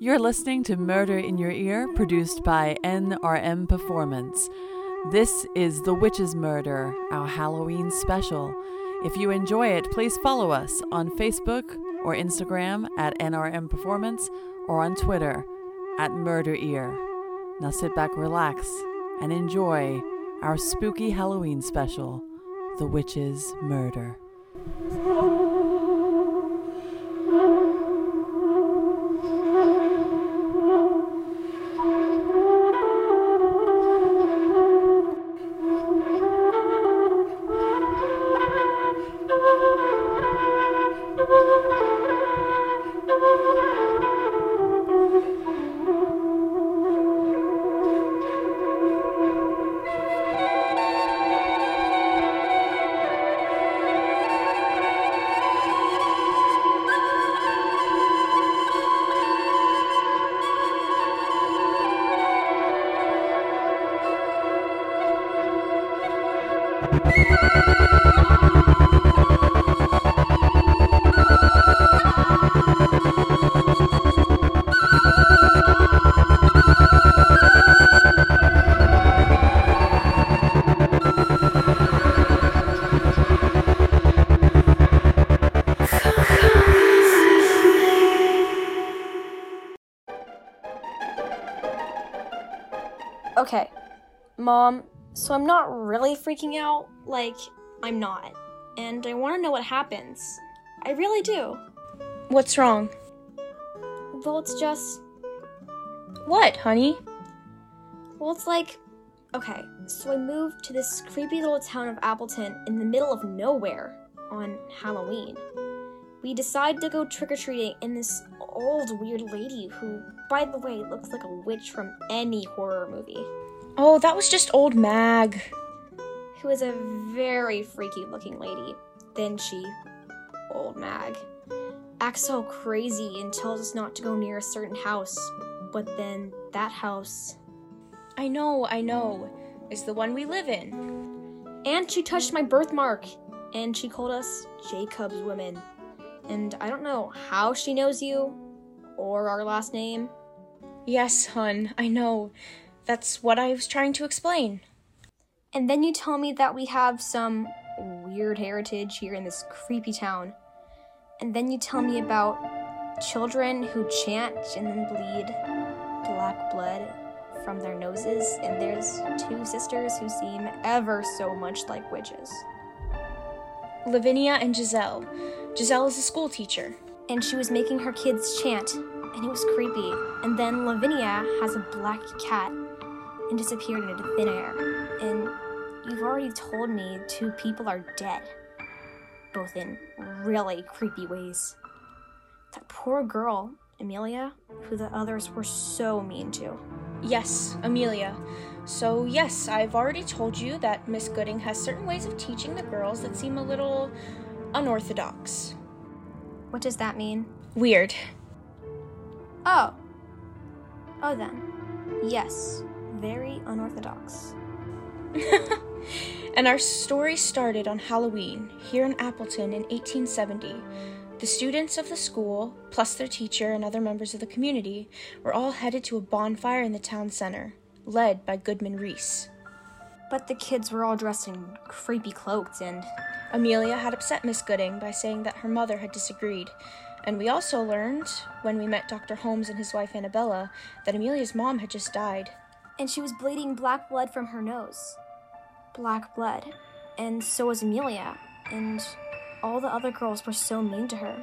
You're listening to Murder in Your Ear, produced by NRM Performance. This is The Witch's Murder, our Halloween special. If you enjoy it, please follow us on Facebook or Instagram at NRM Performance or on Twitter at Murder Ear. Now sit back, relax, and enjoy our spooky Halloween special, The Witch's Murder. Mom, so I'm not really freaking out. Like, I'm not. And I want to know what happens. I really do. What's wrong? Well, it's just. What, honey? Well, it's like. Okay, so I moved to this creepy little town of Appleton in the middle of nowhere on Halloween. We decide to go trick or treating, and this old weird lady, who, by the way, looks like a witch from any horror movie, Oh, that was just old Mag. who is a very freaky looking lady, then she, old Mag, acts all crazy and tells us not to go near a certain house. But then that house. I know, I know. Is the one we live in. And she touched my birthmark! And she called us Jacob's women. And I don't know how she knows you, or our last name. Yes, hun, I know. That's what I was trying to explain. And then you tell me that we have some weird heritage here in this creepy town. And then you tell me about children who chant and then bleed black blood from their noses. And there's two sisters who seem ever so much like witches. Lavinia and Giselle. Giselle is a school teacher. And she was making her kids chant, and it was creepy. And then Lavinia has a black cat and disappeared into thin air. And you've already told me two people are dead, both in really creepy ways. That poor girl, Amelia, who the others were so mean to. Yes, Amelia. So, yes, I've already told you that Miss Gooding has certain ways of teaching the girls that seem a little unorthodox. What does that mean? Weird. Oh. Oh, then. Yes, very unorthodox. and our story started on Halloween here in Appleton in 1870. The students of the school, plus their teacher and other members of the community, were all headed to a bonfire in the town center, led by Goodman Reese. But the kids were all dressed in creepy cloaks and. Amelia had upset Miss Gooding by saying that her mother had disagreed. And we also learned, when we met Dr. Holmes and his wife Annabella, that Amelia's mom had just died. And she was bleeding black blood from her nose. Black blood. And so was Amelia. And all the other girls were so mean to her.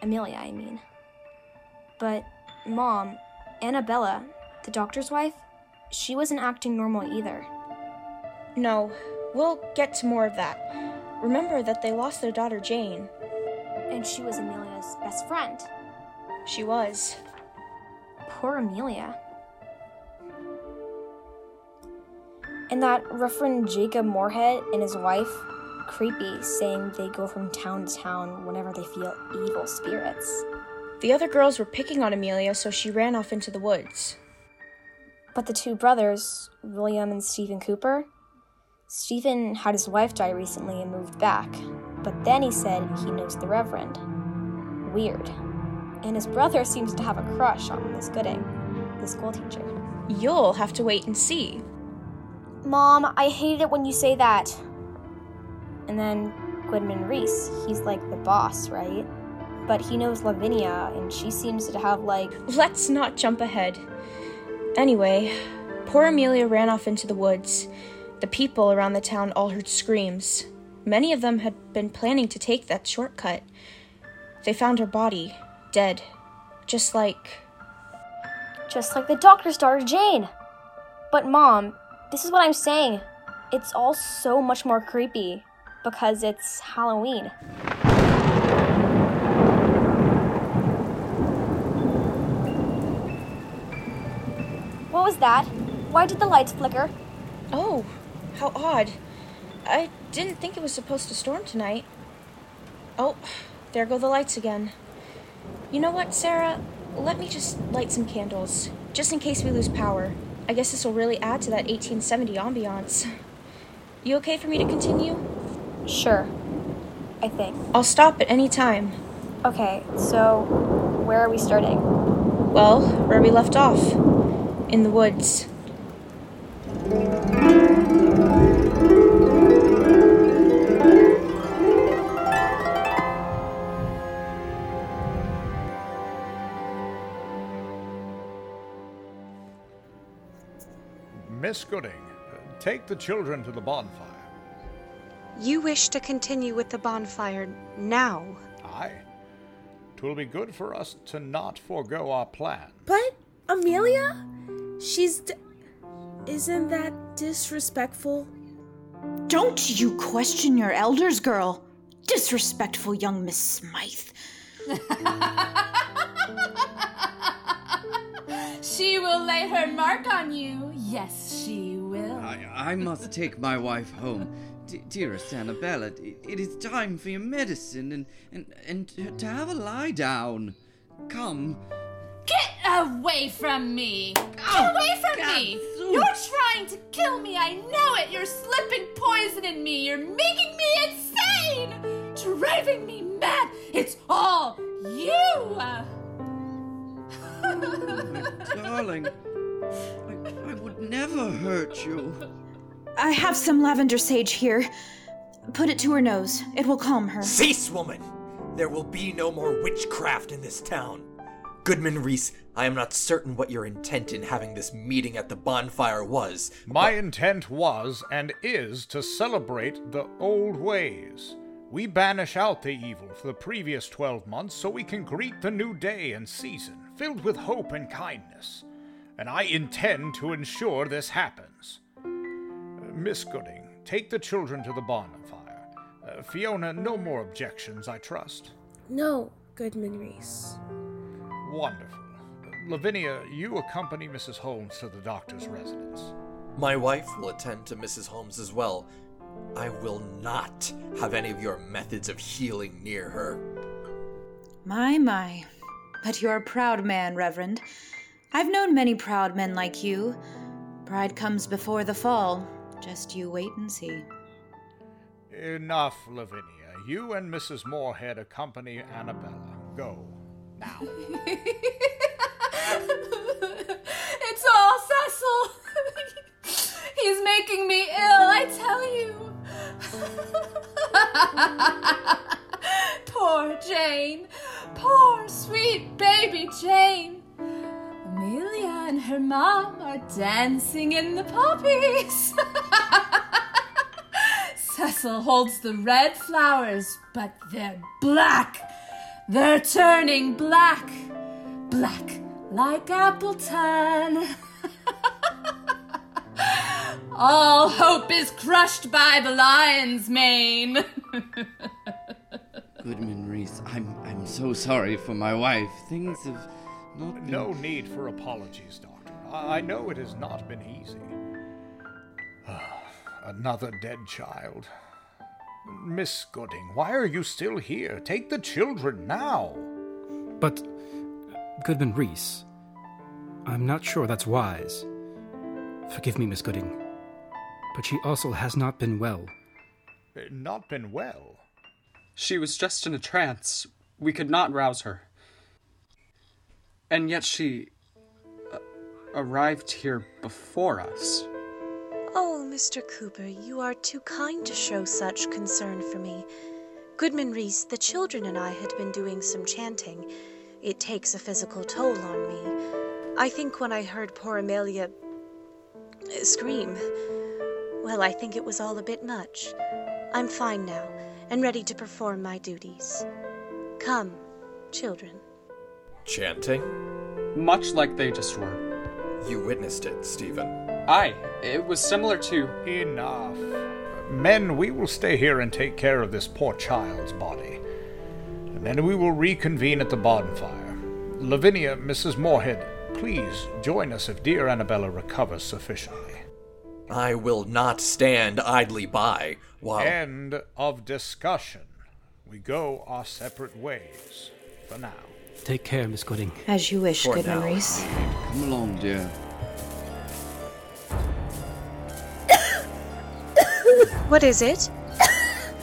Amelia, I mean. But, Mom, Annabella, the doctor's wife, she wasn't acting normal either. No, we'll get to more of that. Remember that they lost their daughter Jane. And she was Amelia's best friend. She was. Poor Amelia. And that Reverend Jacob Moorhead and his wife, creepy, saying they go from town to town whenever they feel evil spirits. The other girls were picking on Amelia, so she ran off into the woods. But the two brothers, William and Stephen Cooper, Stephen had his wife die recently and moved back, but then he said he knows the Reverend. Weird. and his brother seems to have a crush on Miss Gooding, the school teacher. You'll have to wait and see. Mom, I hate it when you say that. And then Goodman Reese, he's like the boss, right? But he knows Lavinia, and she seems to have like. Let's not jump ahead. Anyway, poor Amelia ran off into the woods. The people around the town all heard screams. Many of them had been planning to take that shortcut. They found her body, dead. Just like. Just like the doctor's daughter, Jane. But, Mom, this is what I'm saying. It's all so much more creepy because it's Halloween. What was that? Why did the lights flicker? Oh, how odd. I didn't think it was supposed to storm tonight. Oh, there go the lights again. You know what, Sarah? Let me just light some candles, just in case we lose power. I guess this will really add to that 1870 ambiance. You okay for me to continue? Sure. I think. I'll stop at any time. Okay, so where are we starting? Well, where we left off in the woods. Miss Gooding, take the children to the bonfire. You wish to continue with the bonfire now? Aye. Twill be good for us to not forego our plan. But Amelia? She's. D- Isn't that disrespectful? Don't you question your elders, girl. Disrespectful young Miss Smythe. she will lay her mark on you. Yes, she will. I, I must take my wife home. Dearest Annabella, it, it is time for your medicine and, and, and to have a lie down. Come. Get away from me! Get Oh, away from God, me! You're trying to kill me, I know it! You're slipping poison in me! You're making me insane! Driving me mad! It's all you! Oh, darling, I would never hurt you. I have some lavender sage here. Put it to her nose. It will calm her. Cease, woman! There will be no more witchcraft in this town. Goodman Reese, I am not certain what your intent in having this meeting at the bonfire was. My intent was and is to celebrate the old ways. We banish out the evil for the previous 12 months so we can greet the new day and season, filled with hope and kindness. And I intend to ensure this happens. Miss Gooding, take the children to the bonfire. Uh, Fiona, no more objections, I trust. No, Goodman Reese. Wonderful. Lavinia, you accompany Mrs. Holmes to the doctor's residence. My wife will attend to Mrs. Holmes as well. I will not have any of your methods of healing near her. My, my. But you're a proud man, Reverend. I've known many proud men like you. Pride comes before the fall. Just you wait and see. Enough, Lavinia. You and Mrs. Moorhead accompany Annabella. Go. Now. it's all Cecil! He's making me ill, I tell you! Poor Jane! Poor sweet baby Jane! Amelia and her mom are dancing in the poppies! Cecil holds the red flowers, but they're black! They're turning black! Black like Appleton! All hope is crushed by the lion's mane! Goodman Reese, I'm I'm so sorry for my wife. Things have not been No need for apologies, Doctor. I I know it has not been easy. Another dead child. Miss Gooding, why are you still here? Take the children now. But, Goodman Reese, I'm not sure that's wise. Forgive me, Miss Gooding, but she also has not been well. Uh, Not been well. She was just in a trance. We could not rouse her. And yet she. Uh, arrived here before us. Oh, Mr. Cooper, you are too kind to show such concern for me. Goodman Reese, the children and I had been doing some chanting. It takes a physical toll on me. I think when I heard poor Amelia scream, well, I think it was all a bit much. I'm fine now and ready to perform my duties. Come, children. Chanting? Much like they just were. You witnessed it, Stephen. Aye, it was similar to. Enough. Men, we will stay here and take care of this poor child's body. And then we will reconvene at the bonfire. Lavinia, Mrs. Moorhead, please join us if dear Annabella recovers sufficiently. I will not stand idly by while. End of discussion. We go our separate ways. For now. Take care, Miss Gooding. As you wish, For Goodman now. Reese. Come along, dear. What is it?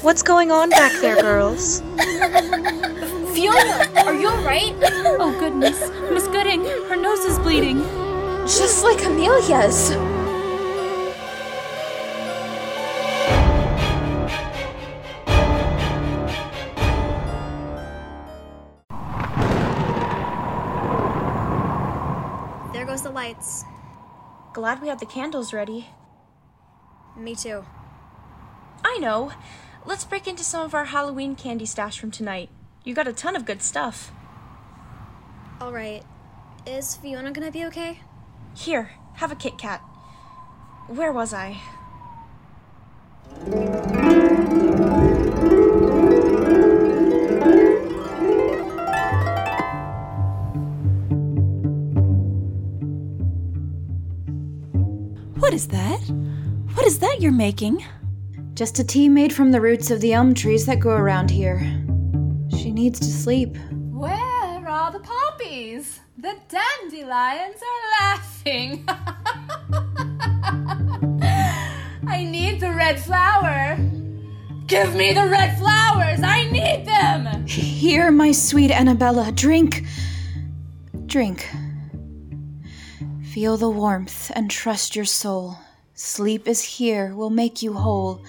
What's going on back there, girls? Fiona, are you alright? Oh goodness, Miss Gooding, her nose is bleeding. Just like Amelia's. Lights. Glad we had the candles ready. Me too. I know. Let's break into some of our Halloween candy stash from tonight. You got a ton of good stuff. Alright. Is Fiona gonna be okay? Here, have a Kit Kat. Where was I? Is that? What is that you're making? Just a tea made from the roots of the elm trees that grow around here. She needs to sleep. Where are the poppies? The dandelions are laughing. I need the red flower. Give me the red flowers. I need them. Here, my sweet Annabella, drink. Drink. Feel the warmth and trust your soul. Sleep is here, will make you whole.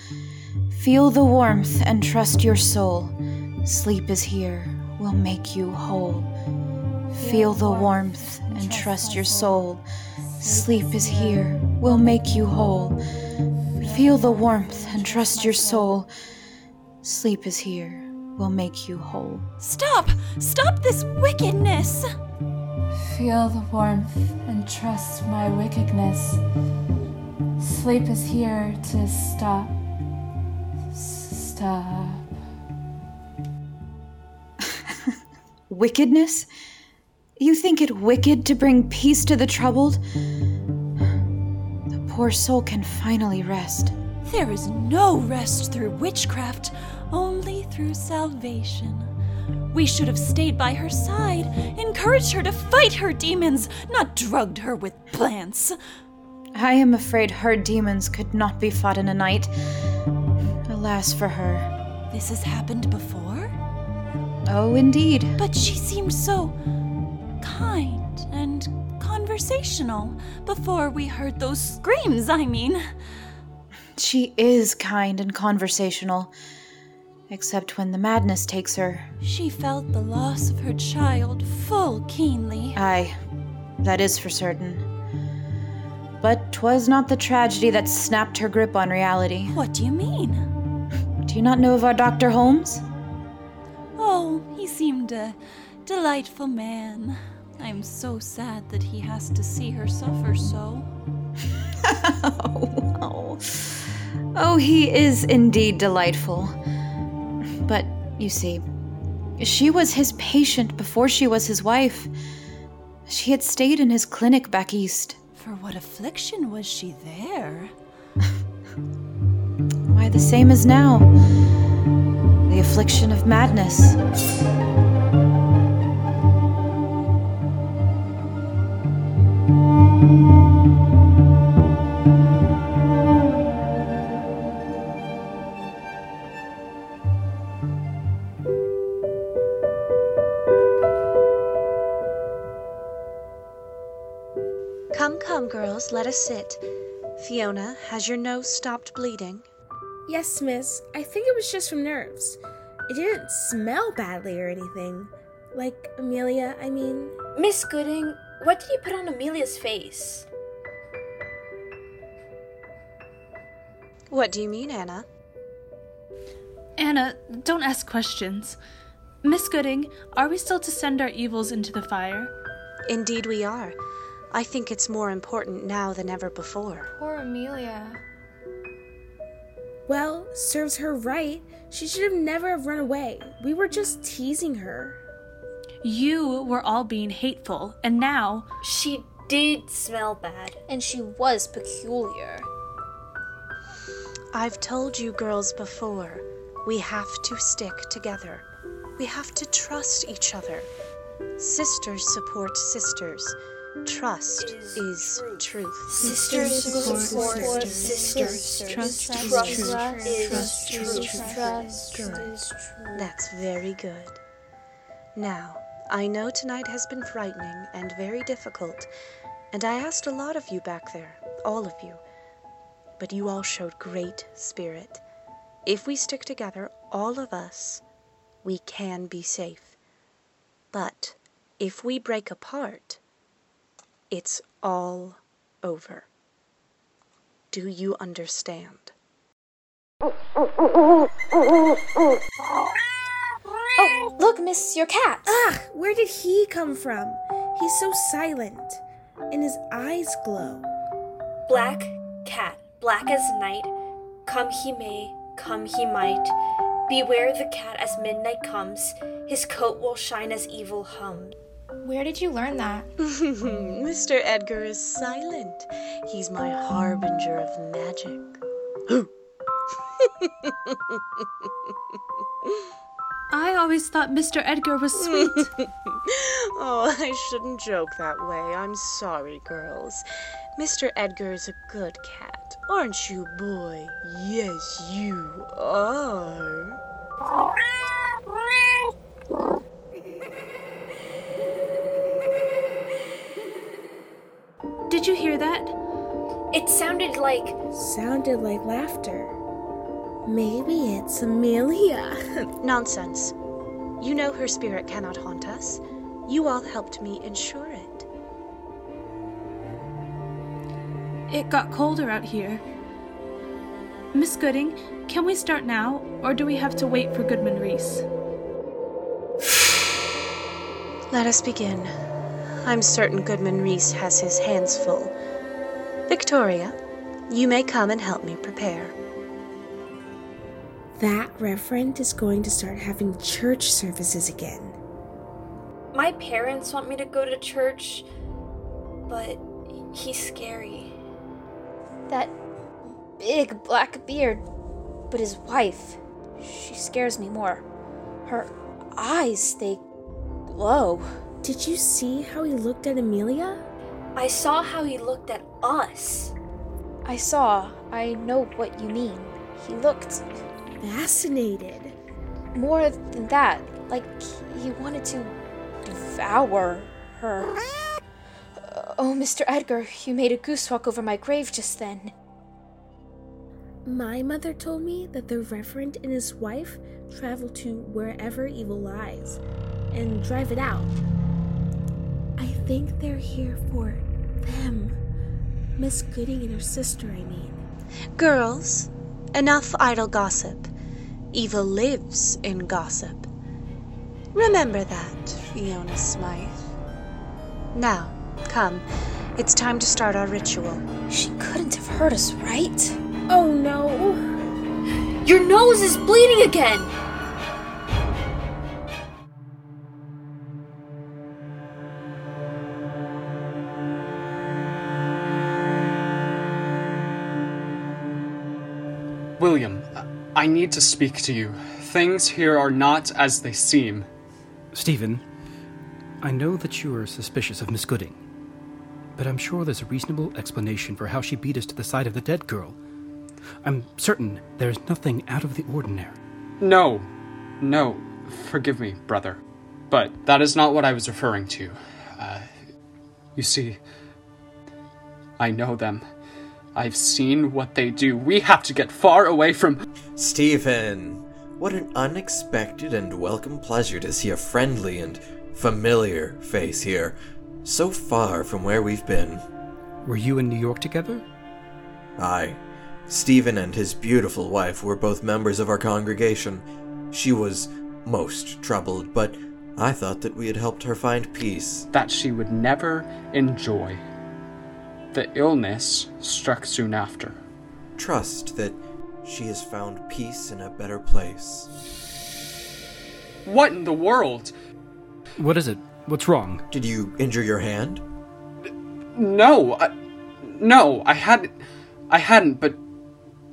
Feel the warmth and trust your soul. Sleep is here, will make you whole. Feel the warmth and trust your soul. Sleep is here, will make you whole. Feel the warmth and trust your soul. Sleep is here, will make you whole. Stop! Stop this wickedness! Feel the warmth and trust my wickedness. Sleep is here to stop. Stop. Wickedness? You think it wicked to bring peace to the troubled? The poor soul can finally rest. There is no rest through witchcraft, only through salvation. We should have stayed by her side, encouraged her to fight her demons, not drugged her with plants. I am afraid her demons could not be fought in a night. Alas for her. This has happened before? Oh, indeed. But she seemed so kind and conversational before we heard those screams, I mean. She is kind and conversational, except when the madness takes her. She felt the loss of her child full keenly. Aye, that is for certain. But 'twas not the tragedy that snapped her grip on reality. What do you mean? Do you not know of our Dr. Holmes? Oh, he seemed a delightful man. I'm so sad that he has to see her suffer so. oh, oh. oh, he is indeed delightful. But, you see, she was his patient before she was his wife. She had stayed in his clinic back east. For what affliction was she there? Why, the same as now the affliction of madness. Girls, let us sit. Fiona, has your nose stopped bleeding? Yes, miss. I think it was just from nerves. It didn't smell badly or anything. Like Amelia, I mean. Miss Gooding, what did you put on Amelia's face? What do you mean, Anna? Anna, don't ask questions. Miss Gooding, are we still to send our evils into the fire? Indeed, we are. I think it's more important now than ever before. Poor Amelia. Well, serves her right. She should have never have run away. We were just teasing her. You were all being hateful, and now. She did smell bad. And she was peculiar. I've told you girls before, we have to stick together. We have to trust each other. Sisters support sisters. Trust is, truth. Sisters support sisters. Trust is Trust truth. is truth. Trust is That's very good. Now, I know tonight has been frightening and very difficult, and I asked a lot of you back there, all of you. But you all showed great spirit. If we stick together, all of us, we can be safe. But if we break apart, it's all over. Do you understand? Oh, look, miss, your cat. Ah, where did he come from? He's so silent, and his eyes glow. Black cat, black as night, come he may, come he might. Beware the cat as midnight comes, his coat will shine as evil hums. Where did you learn that? Mr. Edgar is silent. He's my harbinger of magic. I always thought Mr. Edgar was sweet. oh, I shouldn't joke that way. I'm sorry, girls. Mr. Edgar is a good cat, aren't you, boy? Yes, you are. Did you hear that? It sounded like. Sounded like laughter. Maybe it's Amelia. Nonsense. You know her spirit cannot haunt us. You all helped me ensure it. It got colder out here. Miss Gooding, can we start now, or do we have to wait for Goodman Reese? Let us begin. I'm certain Goodman Reese has his hands full. Victoria, you may come and help me prepare. That reverend is going to start having church services again. My parents want me to go to church, but he's scary. That big black beard. But his wife, she scares me more. Her eyes, they glow. Did you see how he looked at Amelia? I saw how he looked at us. I saw. I know what you mean. He looked Fascinated. more than that. Like he wanted to devour her. Oh, Mr. Edgar, you made a goose walk over my grave just then. My mother told me that the Reverend and his wife travel to wherever evil lies and drive it out. I think they're here for them. Miss Gooding and her sister, I mean. Girls, enough idle gossip. Evil lives in gossip. Remember that, Fiona Smythe. Now, come. It's time to start our ritual. She couldn't have heard us, right? Oh no. Your nose is bleeding again! William, I need to speak to you. Things here are not as they seem. Stephen, I know that you are suspicious of Miss Gooding, but I'm sure there's a reasonable explanation for how she beat us to the side of the dead girl. I'm certain there's nothing out of the ordinary. No, no, forgive me, brother. But that is not what I was referring to. Uh, you see, I know them. I've seen what they do. We have to get far away from. Stephen, what an unexpected and welcome pleasure to see a friendly and familiar face here, so far from where we've been. Were you in New York together? Aye. Stephen and his beautiful wife were both members of our congregation. She was most troubled, but I thought that we had helped her find peace. That she would never enjoy. The illness struck soon after. Trust that she has found peace in a better place. What in the world? What is it? What's wrong? Did you injure your hand? No, I, no, I had, I hadn't. But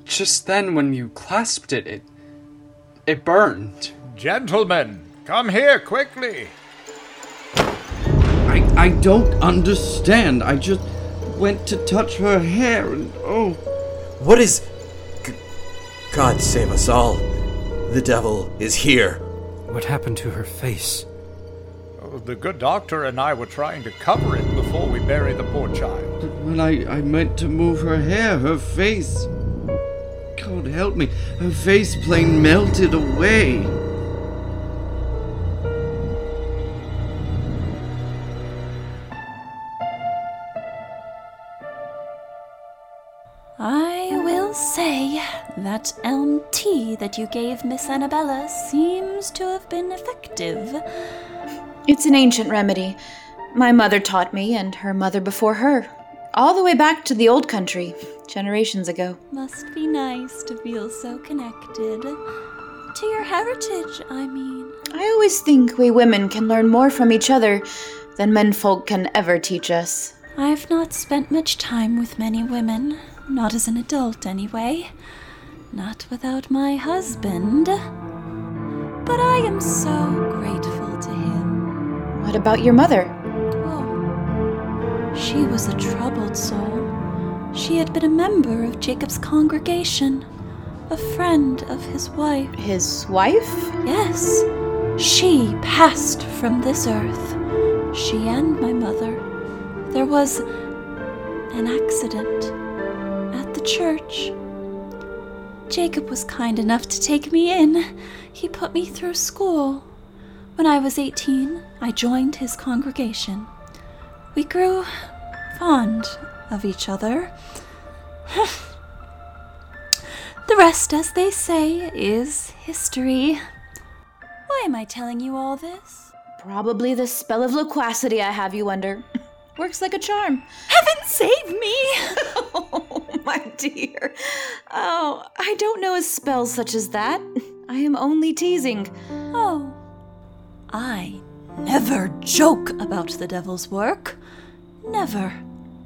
just then, when you clasped it, it, it burned. Gentlemen, come here quickly. I I don't understand. I just went to touch her hair and oh. What is. G- God save us all. The devil is here. What happened to her face? Oh, the good doctor and I were trying to cover it before we bury the poor child. But when I, I meant to move her hair, her face. God help me, her face plain melted away. That elm tea that you gave Miss Annabella seems to have been effective. It's an ancient remedy. My mother taught me, and her mother before her. All the way back to the old country, generations ago. Must be nice to feel so connected. To your heritage, I mean. I always think we women can learn more from each other than menfolk can ever teach us. I've not spent much time with many women, not as an adult anyway. Not without my husband. But I am so grateful to him. What about your mother? Oh, she was a troubled soul. She had been a member of Jacob's congregation, a friend of his wife. His wife? Yes. She passed from this earth. She and my mother. There was an accident at the church. Jacob was kind enough to take me in. He put me through school. When I was 18, I joined his congregation. We grew fond of each other. the rest, as they say, is history. Why am I telling you all this? Probably the spell of loquacity I have you under. Works like a charm. Heaven save me! oh, my dear. Oh, I don't know a spell such as that. I am only teasing. Oh. I never joke about the devil's work. Never.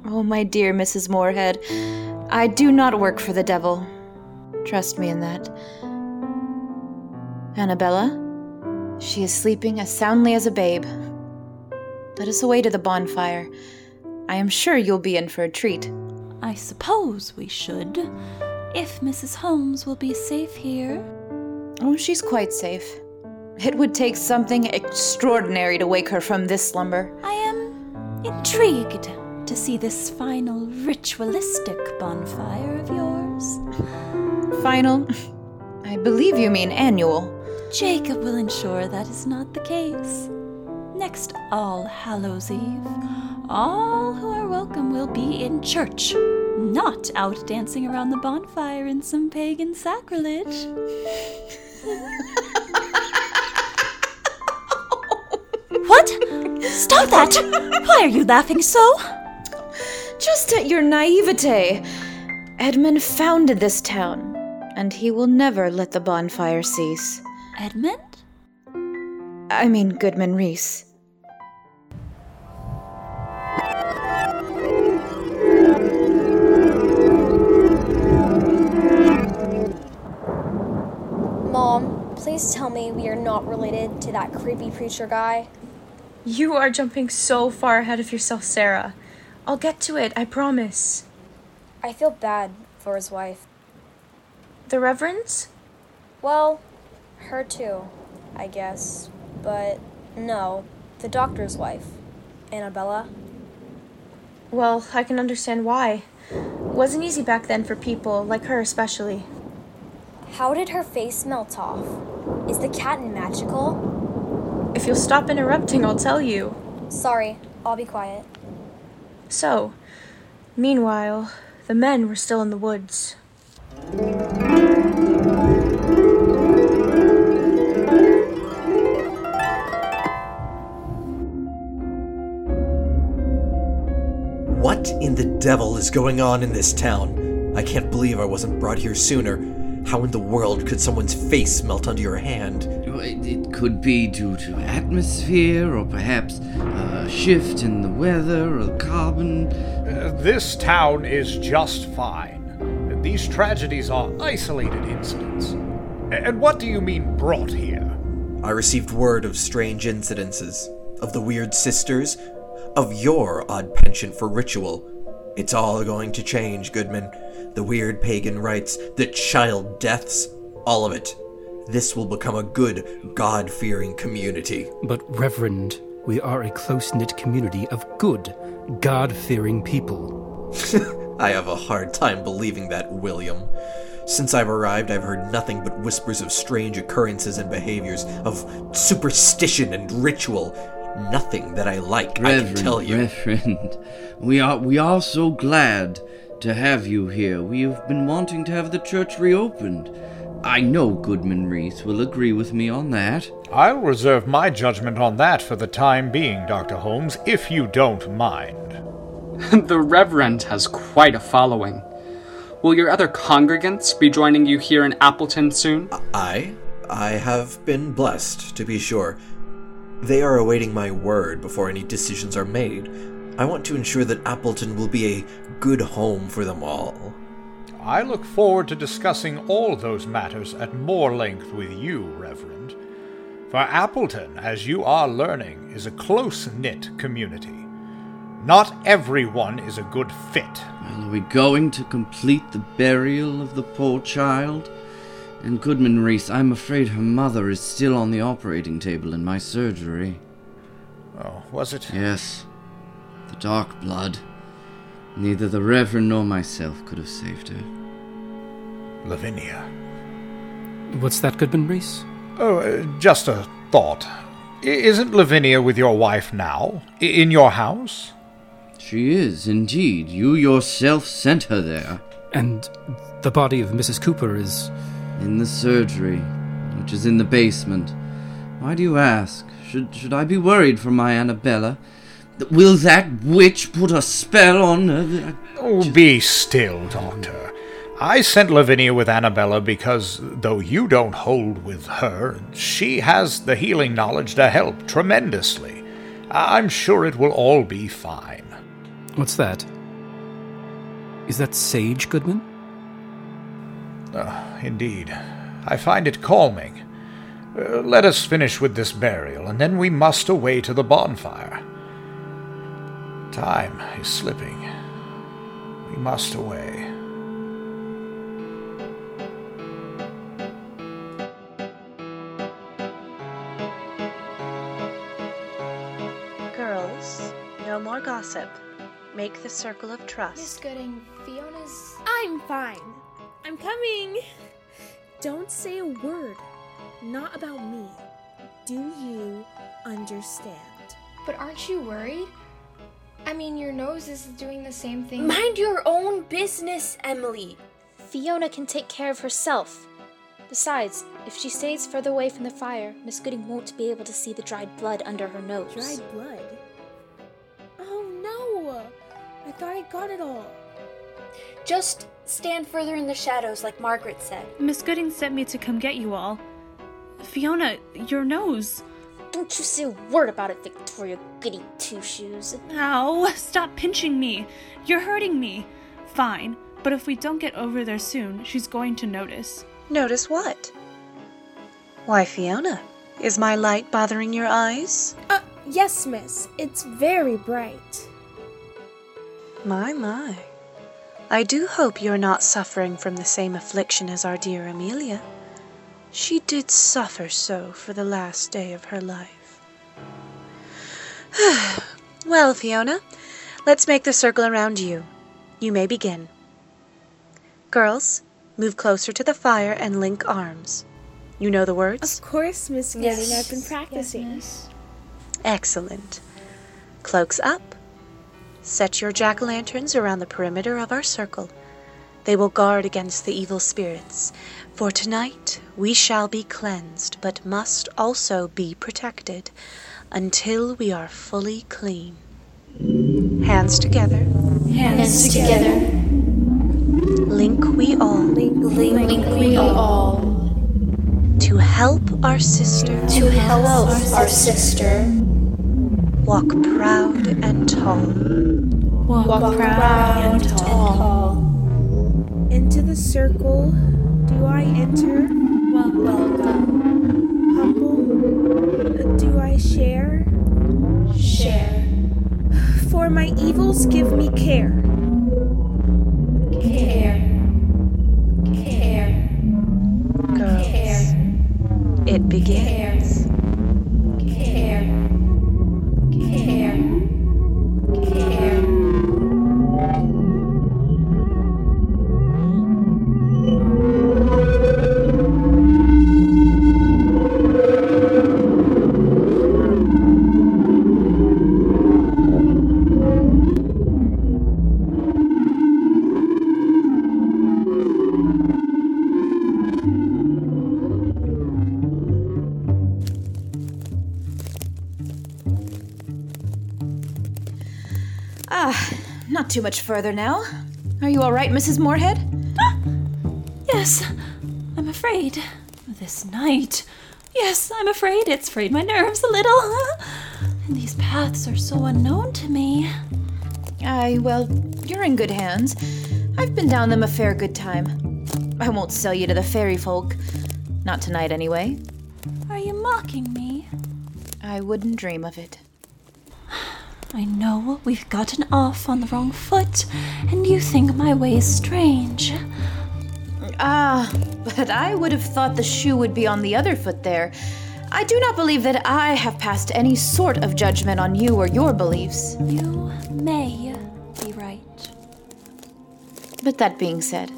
Oh, my dear Mrs. Moorhead, I do not work for the devil. Trust me in that. Annabella, she is sleeping as soundly as a babe. Let us away to the bonfire. I am sure you'll be in for a treat. I suppose we should, if Mrs. Holmes will be safe here. Oh, she's quite safe. It would take something extraordinary to wake her from this slumber. I am intrigued to see this final ritualistic bonfire of yours. Final? I believe you mean annual. Jacob will ensure that is not the case. Next All Hallows Eve, all who are welcome will be in church, not out dancing around the bonfire in some pagan sacrilege. what? Stop that! Why are you laughing so? Just at your naivete. Edmund founded this town, and he will never let the bonfire cease. Edmund? I mean, Goodman Reese. Please tell me we are not related to that creepy preacher guy. You are jumping so far ahead of yourself, Sarah. I'll get to it, I promise. I feel bad for his wife. The Reverend's? Well, her too, I guess. But no, the doctor's wife, Annabella. Well, I can understand why. Wasn't easy back then for people, like her especially. How did her face melt off? Is the cat magical? If you'll stop interrupting, I'll tell you. Sorry, I'll be quiet. So, meanwhile, the men were still in the woods. What in the devil is going on in this town? I can't believe I wasn't brought here sooner. How in the world could someone's face melt under your hand? It, it could be due to atmosphere, or perhaps a shift in the weather, or carbon. Uh, this town is just fine. These tragedies are isolated incidents. And what do you mean brought here? I received word of strange incidences, of the weird sisters, of your odd penchant for ritual. It's all going to change, Goodman. The weird pagan rites, the child deaths, all of it. This will become a good, God fearing community. But, Reverend, we are a close knit community of good, God fearing people. I have a hard time believing that, William. Since I've arrived, I've heard nothing but whispers of strange occurrences and behaviors, of superstition and ritual. Nothing that I like, Reverend, I can tell you. Reverend, we are we are so glad to have you here. We have been wanting to have the church reopened. I know Goodman Reese will agree with me on that. I'll reserve my judgment on that for the time being, Dr. Holmes, if you don't mind. the Reverend has quite a following. Will your other congregants be joining you here in Appleton soon? I? I have been blessed, to be sure. They are awaiting my word before any decisions are made. I want to ensure that Appleton will be a good home for them all. I look forward to discussing all those matters at more length with you, Reverend. For Appleton, as you are learning, is a close knit community. Not everyone is a good fit. Well, are we going to complete the burial of the poor child? And Goodman Reese, I'm afraid her mother is still on the operating table in my surgery. Oh, was it? Yes. The dark blood. Neither the Reverend nor myself could have saved her. Lavinia. What's that, Goodman Reese? Oh, uh, just a thought. I- isn't Lavinia with your wife now? I- in your house? She is, indeed. You yourself sent her there. And the body of Mrs. Cooper is. In the surgery, which is in the basement. Why do you ask? Should, should I be worried for my Annabella? Will that witch put a spell on her? Oh, be still, Doctor. I sent Lavinia with Annabella because, though you don't hold with her, she has the healing knowledge to help tremendously. I'm sure it will all be fine. What's that? Is that sage, Goodman? Uh, indeed. I find it calming. Uh, let us finish with this burial, and then we must away to the bonfire. Time is slipping. We must away. Girls, no more gossip. Make the circle of trust. Miss Gooding, Fiona's. I'm fine. I'm coming. Don't say a word. Not about me. Do you understand? But aren't you worried? I mean, your nose is doing the same thing. Mind your own business, Emily. Fiona can take care of herself. Besides, if she stays further away from the fire, Miss Gooding won't be able to see the dried blood under her nose. Dried blood? Oh no! I thought I got it all. Just stand further in the shadows, like Margaret said. Miss Gooding sent me to come get you all. Fiona, your nose. Don't you say a word about it, Victoria Goody Two Shoes. Ow, stop pinching me. You're hurting me. Fine, but if we don't get over there soon, she's going to notice. Notice what? Why, Fiona, is my light bothering your eyes? Uh, yes, miss. It's very bright. My, my. I do hope you're not suffering from the same affliction as our dear Amelia. She did suffer so for the last day of her life. well, Fiona, Let's make the circle around you. You may begin. Girls, move closer to the fire and link arms. You know the words? Of course, Miss Gooding. Yes. I've been practicing. Excellent. Cloaks up. Set your jack o' lanterns around the perimeter of our circle. They will guard against the evil spirits. For tonight we shall be cleansed, but must also be protected until we are fully clean. Hands together. Hands together. Link we all. Link, link we all. To help our sister. To help our sister. Walk proud and tall. Walk, proud and tall. Into the circle do I enter? Welcome. Uh, humble uh, do I share? Share. For my evils give me care. Care. Care. Girls. Care. It begins. Care. Too much further now. Are you all right, Mrs. Moorhead? Ah, yes, I'm afraid. This night. Yes, I'm afraid. It's frayed my nerves a little. And these paths are so unknown to me. Aye, well, you're in good hands. I've been down them a fair good time. I won't sell you to the fairy folk. Not tonight, anyway. Are you mocking me? I wouldn't dream of it. I know we've gotten off on the wrong foot, and you think my way is strange. Ah, but I would have thought the shoe would be on the other foot there. I do not believe that I have passed any sort of judgment on you or your beliefs. You may be right. But that being said,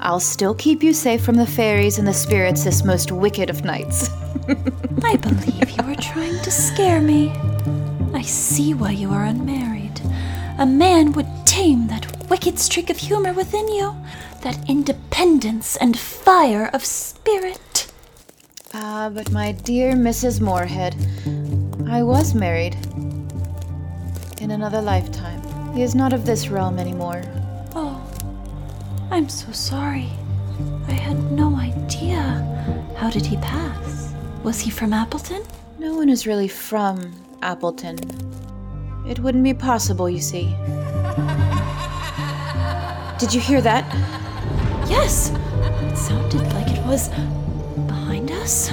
I'll still keep you safe from the fairies and the spirits this most wicked of nights. I believe you are trying to scare me. I see why you are unmarried. A man would tame that wicked streak of humor within you, that independence and fire of spirit. Ah, but my dear Mrs. Moorhead, I was married. In another lifetime. He is not of this realm anymore. Oh, I'm so sorry. I had no idea. How did he pass? Was he from Appleton? No one is really from Appleton. It wouldn't be possible, you see. Did you hear that? Yes! It sounded like it was behind us.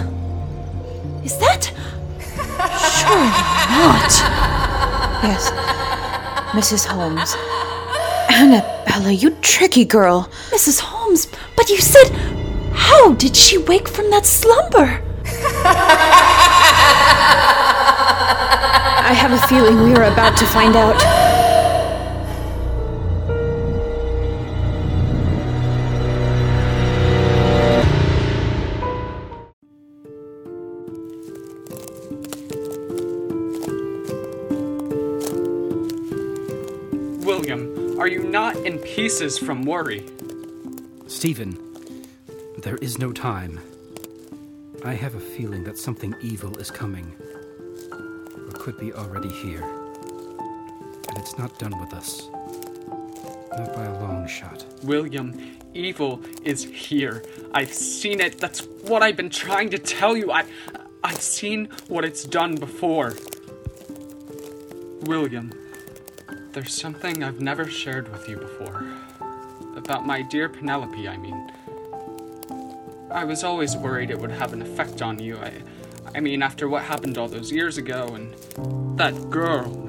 Is that? Surely not. Yes. Mrs. Holmes. Annabella, you tricky girl. Mrs. Holmes, but you said. How did she wake from that slumber? I have a feeling we are about to find out. William, are you not in pieces from worry? Stephen, there is no time. I have a feeling that something evil is coming, or could be already here. And it's not done with us. Not by a long shot. William, evil is here. I've seen it. That's what I've been trying to tell you. I I've seen what it's done before. William, there's something I've never shared with you before. About my dear Penelope, I mean. I was always worried it would have an effect on you. I I mean after what happened all those years ago and that girl.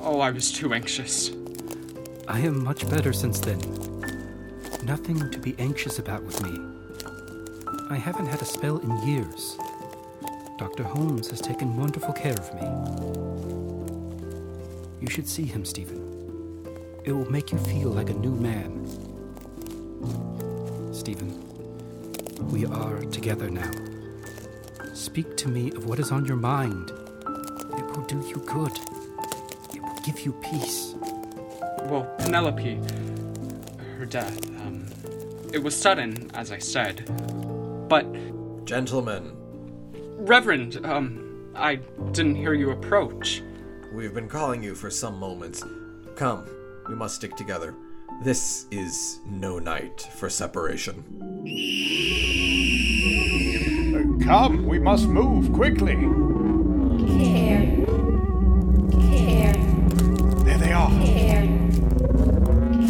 Oh, I was too anxious. I am much better since then. Nothing to be anxious about with me. I haven't had a spell in years. Dr. Holmes has taken wonderful care of me. You should see him, Stephen. It will make you feel like a new man. Stephen, we are together now. Speak to me of what is on your mind. It will do you good. It will give you peace. Well, Penelope, her death, um, it was sudden, as I said, but. Gentlemen. Reverend, um, I didn't hear you approach. We've been calling you for some moments. Come, we must stick together. This is no night for separation. Come, we must move quickly. Care. Care. There they are. Care.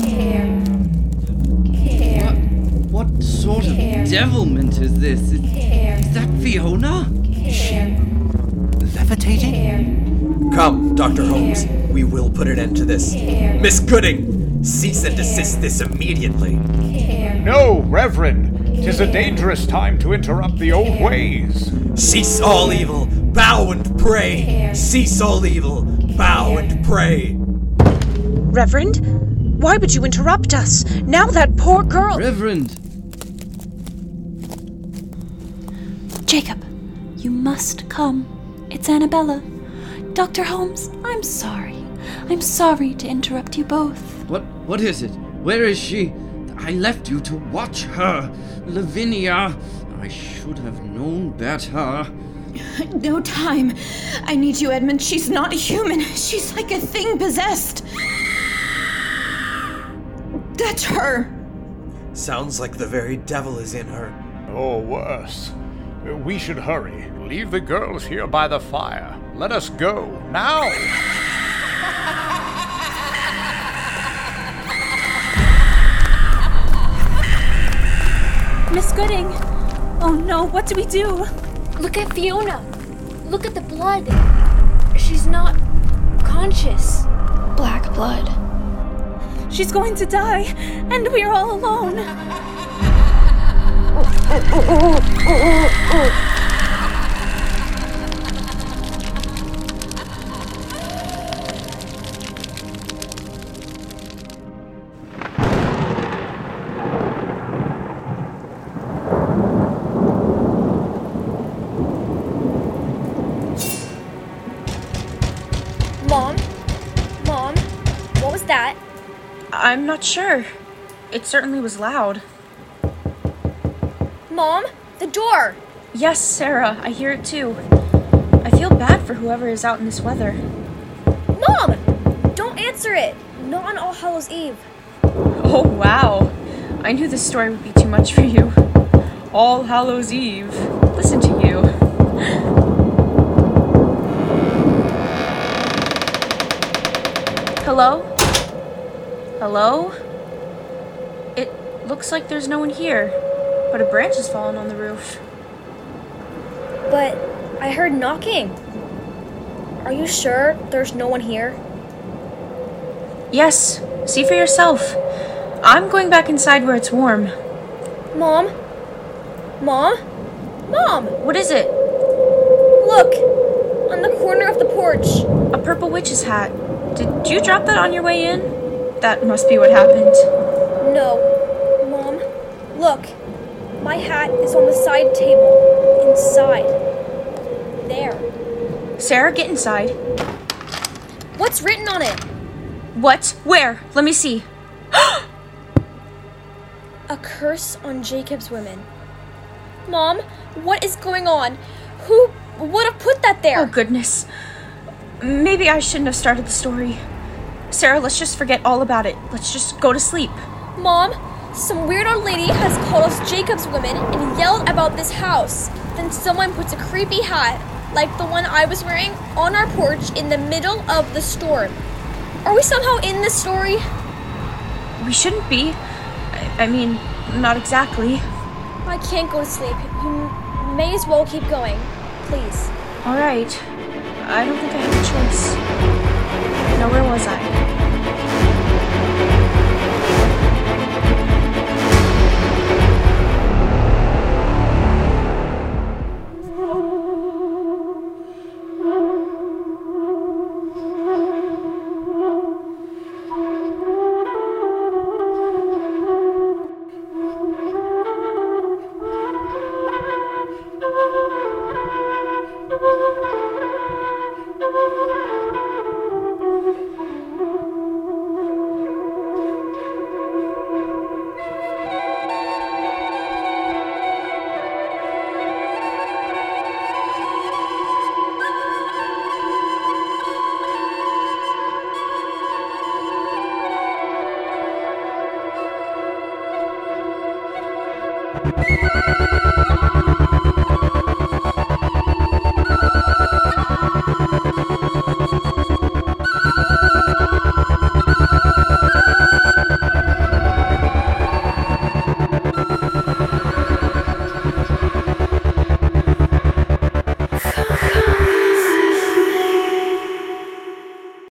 Care. Care. What what sort of devilment is this? Is, Care. is that Fiona? Care. Levitating? Come, Dr. Holmes. We will put an end to this. Miss Gooding, cease and desist this immediately. Care. No, Reverend. Tis a dangerous time to interrupt the old ways. Cease all evil, bow and pray. Cease all evil, bow and pray. Reverend, why would you interrupt us? Now that poor girl. Reverend! Jacob, you must come. It's Annabella. Dr. Holmes, I'm sorry. I'm sorry to interrupt you both. What what is it? Where is she? I left you to watch her. Lavinia. I should have known better. No time. I need you, Edmund. She's not human. She's like a thing possessed. That's her. Sounds like the very devil is in her. Or worse. We should hurry. Leave the girls here by the fire. Let us go. Now! Miss Gooding! Oh no, what do we do? Look at Fiona. Look at the blood. She's not conscious. Black blood. She's going to die, and we're all alone. Oh, oh, oh, not sure. It certainly was loud. Mom? The door! Yes, Sarah, I hear it too. I feel bad for whoever is out in this weather. Mom! Don't answer it! Not on All Hallows Eve. Oh, wow. I knew this story would be too much for you. All Hallows Eve. Listen to you. Hello? Hello? It looks like there's no one here, but a branch has fallen on the roof. But I heard knocking. Are you sure there's no one here? Yes, see for yourself. I'm going back inside where it's warm. Mom? Mom? Mom! What is it? Look! On the corner of the porch. A purple witch's hat. Did you drop that on your way in? That must be what happened. No. Mom, look. My hat is on the side table. Inside. There. Sarah, get inside. What's written on it? What? Where? Let me see. A curse on Jacob's women. Mom, what is going on? Who would have put that there? Oh, goodness. Maybe I shouldn't have started the story. Sarah, let's just forget all about it. Let's just go to sleep. Mom, some weird old lady has called us Jacob's women and yelled about this house. Then someone puts a creepy hat, like the one I was wearing, on our porch in the middle of the storm. Are we somehow in this story? We shouldn't be. I, I mean, not exactly. I can't go to sleep. You may as well keep going. Please. All right. I don't think I have a choice. Now, where was I?